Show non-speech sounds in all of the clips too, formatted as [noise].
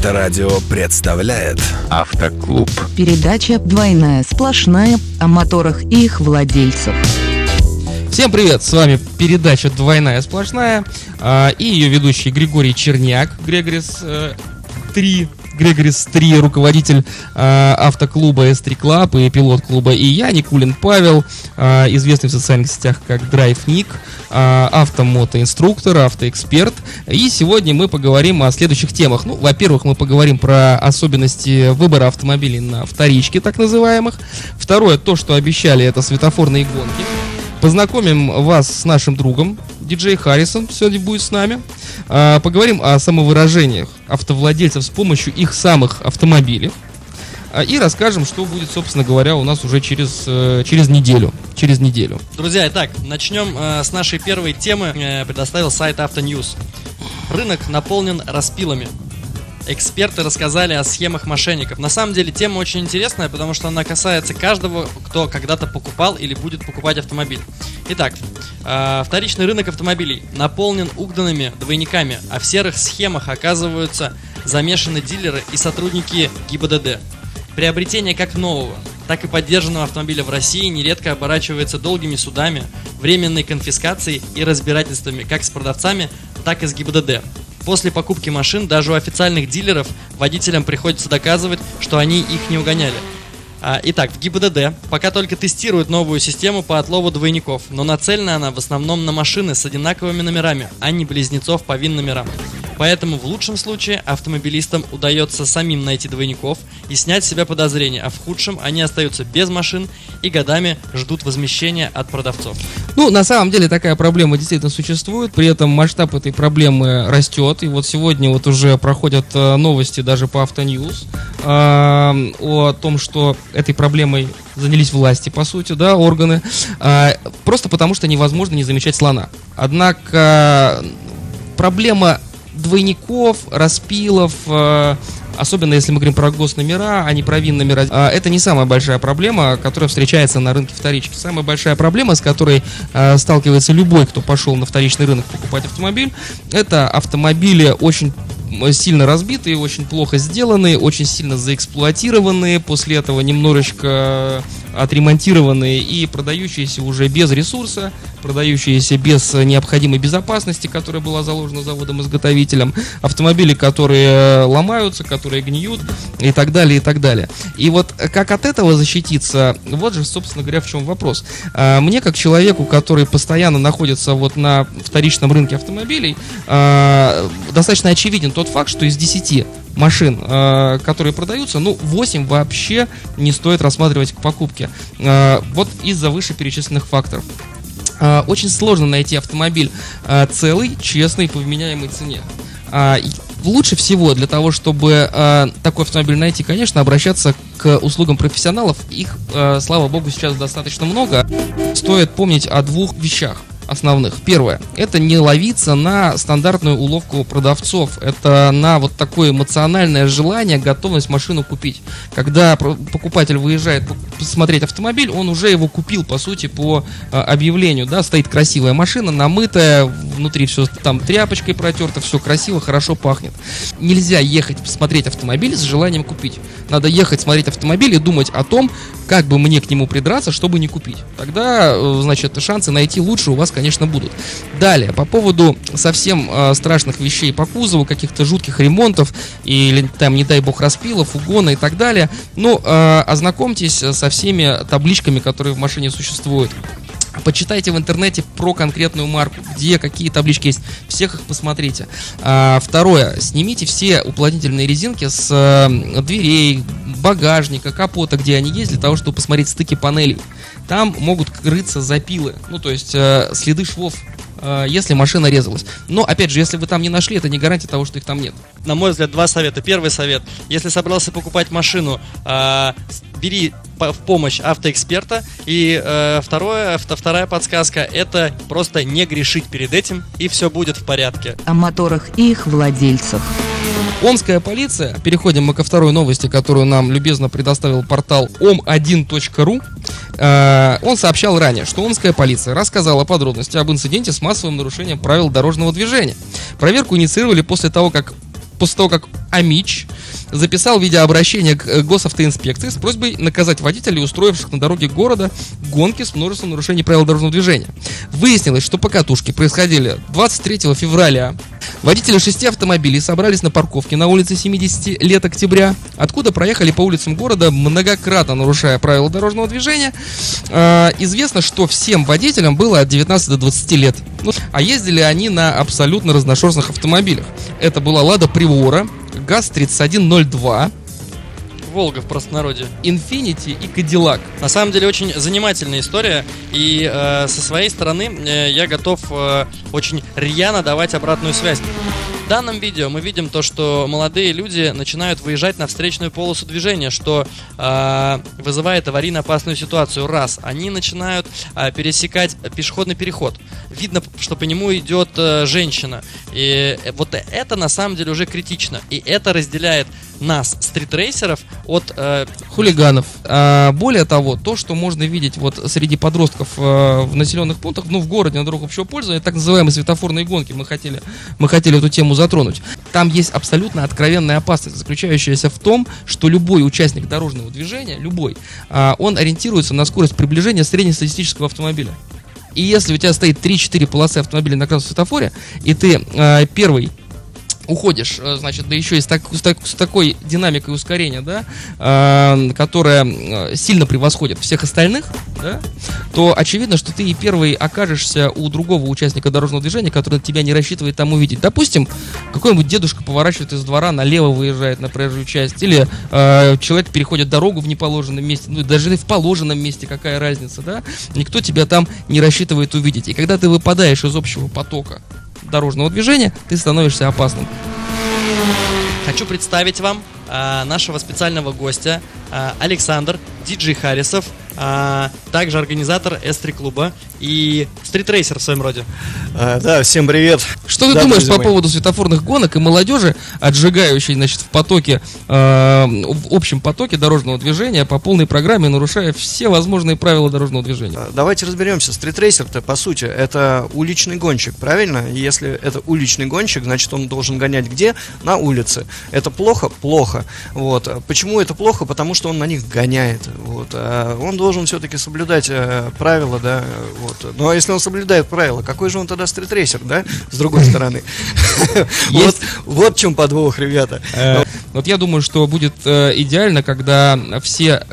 Моторадио представляет Автоклуб. Передача «Двойная сплошная» о моторах и их владельцах. Всем привет, с вами передача «Двойная сплошная» а, и ее ведущий Григорий Черняк, Грегорис 3, Грегорис 3, руководитель э, автоклуба S3 Club и пилот клуба, и я, Никулин Павел, э, известный в социальных сетях как Drive Ник, э, автомотоинструктор, автоэксперт. И сегодня мы поговорим о следующих темах. Ну, во-первых, мы поговорим про особенности выбора автомобилей на вторичке, так называемых. Второе, то, что обещали, это светофорные гонки. Познакомим вас с нашим другом, диджей Харрисон сегодня будет с нами. А, поговорим о самовыражениях автовладельцев с помощью их самых автомобилей. А, и расскажем, что будет, собственно говоря, у нас уже через, э, через неделю. Через неделю. Друзья, итак, начнем э, с нашей первой темы. Э, предоставил сайт Автоньюз. Рынок наполнен распилами эксперты рассказали о схемах мошенников. На самом деле тема очень интересная, потому что она касается каждого, кто когда-то покупал или будет покупать автомобиль. Итак, э, вторичный рынок автомобилей наполнен угнанными двойниками, а в серых схемах оказываются замешаны дилеры и сотрудники ГИБДД. Приобретение как нового, так и поддержанного автомобиля в России нередко оборачивается долгими судами, временной конфискацией и разбирательствами как с продавцами, так и с ГИБДД. После покупки машин даже у официальных дилеров водителям приходится доказывать, что они их не угоняли. А, итак, в ГИБДД пока только тестируют новую систему по отлову двойников, но нацелена она в основном на машины с одинаковыми номерами, а не близнецов по ВИН-номерам. Поэтому в лучшем случае автомобилистам удается самим найти двойников и снять с себя подозрения, а в худшем они остаются без машин и годами ждут возмещения от продавцов. Ну, на самом деле такая проблема действительно существует, при этом масштаб этой проблемы растет, и вот сегодня вот уже проходят э, новости даже по Автоньюз э, о том, что этой проблемой занялись власти, по сути, да, органы, э, просто потому что невозможно не замечать слона. Однако проблема двойников, распилов, э, особенно если мы говорим про госномера, а не про вин-номера, э, это не самая большая проблема, которая встречается на рынке вторички. Самая большая проблема, с которой э, сталкивается любой, кто пошел на вторичный рынок покупать автомобиль, это автомобили очень сильно разбитые, очень плохо сделанные, очень сильно заэксплуатированные, после этого немножечко отремонтированные и продающиеся уже без ресурса, продающиеся без необходимой безопасности, которая была заложена заводом-изготовителем, автомобили, которые э, ломаются, которые гниют и так далее, и так далее. И вот как от этого защититься, вот же, собственно говоря, в чем вопрос. А, мне, как человеку, который постоянно находится вот на вторичном рынке автомобилей, а, достаточно очевиден тот факт, что из 10 машин, э, которые продаются, ну, 8 вообще не стоит рассматривать к покупке. Э, вот из-за вышеперечисленных факторов. Э, очень сложно найти автомобиль целый, честный, по вменяемой цене. Лучше всего для того, чтобы э, такой автомобиль найти, конечно, обращаться к услугам профессионалов. Их, э, слава богу, сейчас достаточно много. Стоит помнить о двух вещах основных. Первое, это не ловиться на стандартную уловку продавцов. Это на вот такое эмоциональное желание, готовность машину купить. Когда покупатель выезжает посмотреть автомобиль, он уже его купил, по сути, по а, объявлению. Да, стоит красивая машина, намытая, внутри все там тряпочкой протерто, все красиво, хорошо пахнет. Нельзя ехать посмотреть автомобиль с желанием купить. Надо ехать смотреть автомобиль и думать о том, как бы мне к нему придраться, чтобы не купить. Тогда, э, значит, шансы найти лучше у вас, конечно, будут. Далее, по поводу совсем э, страшных вещей по кузову, каких-то жутких ремонтов или там, не дай бог, распилов, угона и так далее. Ну, э, ознакомьтесь со всеми табличками, которые в машине существуют. Почитайте в интернете про конкретную марку, где какие таблички есть. Всех их посмотрите. А, второе. Снимите все уплотнительные резинки с а, дверей, багажника, капота, где они есть, для того, чтобы посмотреть стыки панелей. Там могут крыться запилы, ну то есть э, следы швов если машина резалась. Но, опять же, если вы там не нашли, это не гарантия того, что их там нет. На мой взгляд, два совета. Первый совет. Если собрался покупать машину, э, бери в помощь автоэксперта. И э, второе, вторая подсказка – это просто не грешить перед этим, и все будет в порядке. О моторах и их владельцах. Омская полиция, переходим мы ко второй новости, которую нам любезно предоставил портал om1.ru. Э, он сообщал ранее, что Омская полиция рассказала подробности об инциденте с массовым нарушением правил дорожного движения. Проверку инициировали после того, как после того, как Амич записал видеообращение к э, госавтоинспекции с просьбой наказать водителей, устроивших на дороге города гонки с множеством нарушений правил дорожного движения. Выяснилось, что покатушки происходили 23 февраля. Водители шести автомобилей собрались на парковке на улице 70 лет октября, откуда проехали по улицам города, многократно нарушая правила дорожного движения. Э, известно, что всем водителям было от 19 до 20 лет. Ну, а ездили они на абсолютно разношерстных автомобилях. Это была Лада Привора, ГАЗ-3102, Волга в простонародье. Infinity и Cadillac. На самом деле очень занимательная история, и э, со своей стороны э, я готов э, очень рьяно давать обратную связь. Данном видео мы видим то, что молодые люди начинают выезжать на встречную полосу движения, что э, вызывает аварийно опасную ситуацию. Раз, они начинают э, пересекать пешеходный переход. Видно, что по нему идет э, женщина. И э, вот это на самом деле уже критично. И это разделяет нас, стритрейсеров, от э, хулиганов. А, более того, то, что можно видеть вот среди подростков э, в населенных пунктах, ну, в городе на дорогах общего пользования, так называемые светофорные гонки, мы хотели, мы хотели эту тему затронуть. Там есть абсолютно откровенная опасность, заключающаяся в том, что любой участник дорожного движения, любой, э, он ориентируется на скорость приближения среднестатистического автомобиля. И если у тебя стоит 3-4 полосы автомобиля на красном светофоре, и ты э, первый уходишь, э, значит, да еще и с, так, с, так, с такой динамикой ускорения, да, э, которая э, сильно превосходит всех остальных, да, то очевидно, что ты и первый окажешься у другого участника дорожного движения, который тебя не рассчитывает там увидеть. Допустим, какой-нибудь дедушка поворачивает из двора, налево выезжает на проезжую часть, или э, человек переходит дорогу в неположенном месте, ну даже в положенном месте, какая разница, да, никто тебя там не рассчитывает увидеть. И когда ты выпадаешь из общего потока дорожного движения, ты становишься опасным. Хочу представить вам э, нашего специального гостя э, Александр Диджей Харрисов, а, также организатор S3 клуба и стритрейсер в своем роде. А, да, всем привет. Что ты да, думаешь по мои. поводу светофорных гонок и молодежи, отжигающей, значит, в потоке, э, в общем потоке дорожного движения по полной программе, нарушая все возможные правила дорожного движения? А, давайте разберемся. Стритрейсер-то, по сути, это уличный гонщик, правильно? Если это уличный гонщик, значит, он должен гонять где? На улице. Это плохо? Плохо. Вот. Почему это плохо? Потому что он на них гоняет. Вот. А он должен все-таки соблюдать э, правила, да, вот. Ну а если он соблюдает правила, какой же он тогда стритрейсер, да, с другой стороны? [laughs] Вот, вот в чем подвох, ребята. Э, вот я думаю, что будет э, идеально, когда все,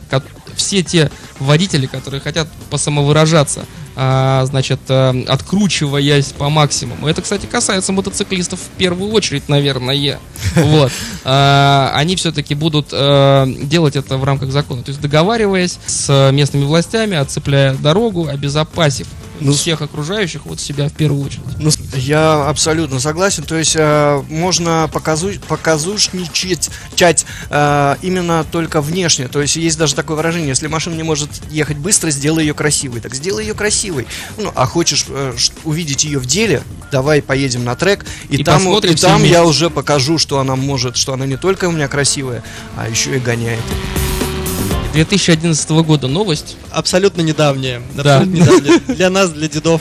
все те водители, которые хотят посамовыражаться, а, значит, а, откручиваясь по максимуму. Это, кстати, касается мотоциклистов в первую очередь, наверное. Вот. А, они все-таки будут а, делать это в рамках закона. То есть договариваясь с местными властями, отцепляя дорогу, обезопасив ну, всех окружающих вот себя в первую очередь. Ну, я абсолютно согласен. То есть э, можно показу, показушничать чать, э, именно только внешне. То есть есть даже такое выражение, если машина не может ехать быстро, сделай ее красивой. Так сделай ее красивой. Ну, а хочешь э, увидеть ее в деле, давай поедем на трек, и, и там, и там я уже покажу, что она может, что она не только у меня красивая, а еще и гоняет. 2011 года новость. Абсолютно недавняя. Да. Абсолютно недавняя. [laughs] Для нас, для дедов.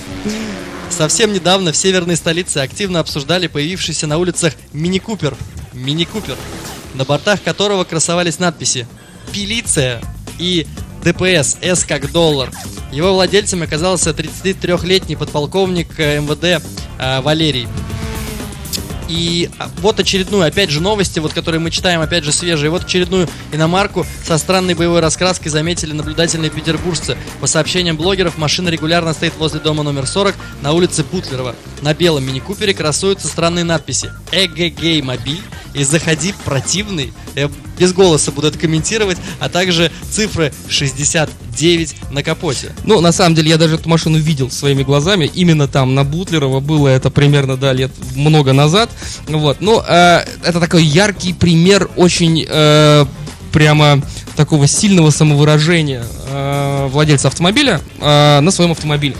Совсем недавно в северной столице активно обсуждали появившийся на улицах мини-купер. Мини-купер, на бортах которого красовались надписи «Пилиция» и ДПС «С как доллар». Его владельцем оказался 33-летний подполковник э, МВД э, Валерий. И а, вот очередную, опять же, новости, вот которые мы читаем, опять же, свежие. Вот очередную иномарку со странной боевой раскраской заметили наблюдательные петербуржцы. По сообщениям блогеров, машина регулярно стоит возле дома номер 40 на улице Бутлерова. На белом мини-купере красуются странные надписи «Эгегей мобиль» и «Заходи противный». Я без голоса буду это комментировать, а также цифры 69 на капоте. Ну, на самом деле, я даже эту машину видел своими глазами. Именно там, на Бутлерова, было это примерно, да, лет много назад. Вот. Ну, э, это такой яркий пример очень э, прямо такого сильного самовыражения э, владельца автомобиля э, на своем автомобиле.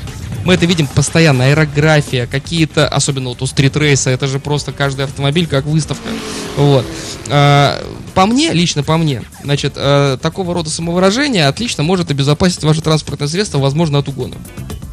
Мы это видим постоянно, аэрография, какие-то, особенно вот у стритрейса, это же просто каждый автомобиль как выставка. Вот. А, по мне, лично по мне, значит, э, такого рода самовыражение отлично может обезопасить ваше транспортное средство, возможно, от угона.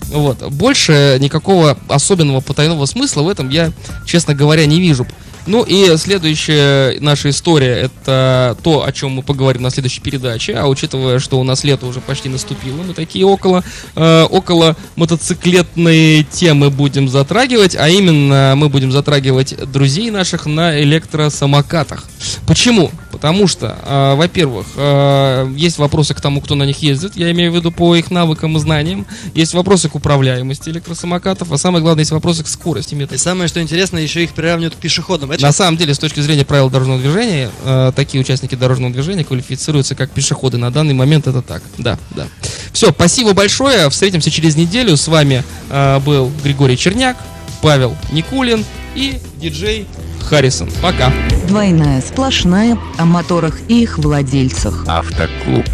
Вот. Больше никакого особенного потайного смысла в этом я, честно говоря, не вижу. Ну и следующая наша история это то, о чем мы поговорим на следующей передаче. А учитывая, что у нас лето уже почти наступило, мы такие около, э, около мотоциклетные темы будем затрагивать, а именно мы будем затрагивать друзей наших на электросамокатах. Почему? Потому что, э, во-первых, э, есть вопросы к тому, кто на них ездит, я имею в виду по их навыкам и знаниям, есть вопросы к управляемости электросамокатов, а самое главное, есть вопросы к скорости И самое, что интересно, еще их приравнивают к пешеходам. Это на самом деле, с точки зрения правил дорожного движения, э, такие участники дорожного движения квалифицируются как пешеходы. На данный момент это так. Да, да. Все, спасибо большое. Встретимся через неделю. С вами э, был Григорий Черняк, Павел Никулин и диджей Харрисон. Пока. Двойная сплошная о моторах и их владельцах. Автоклуб.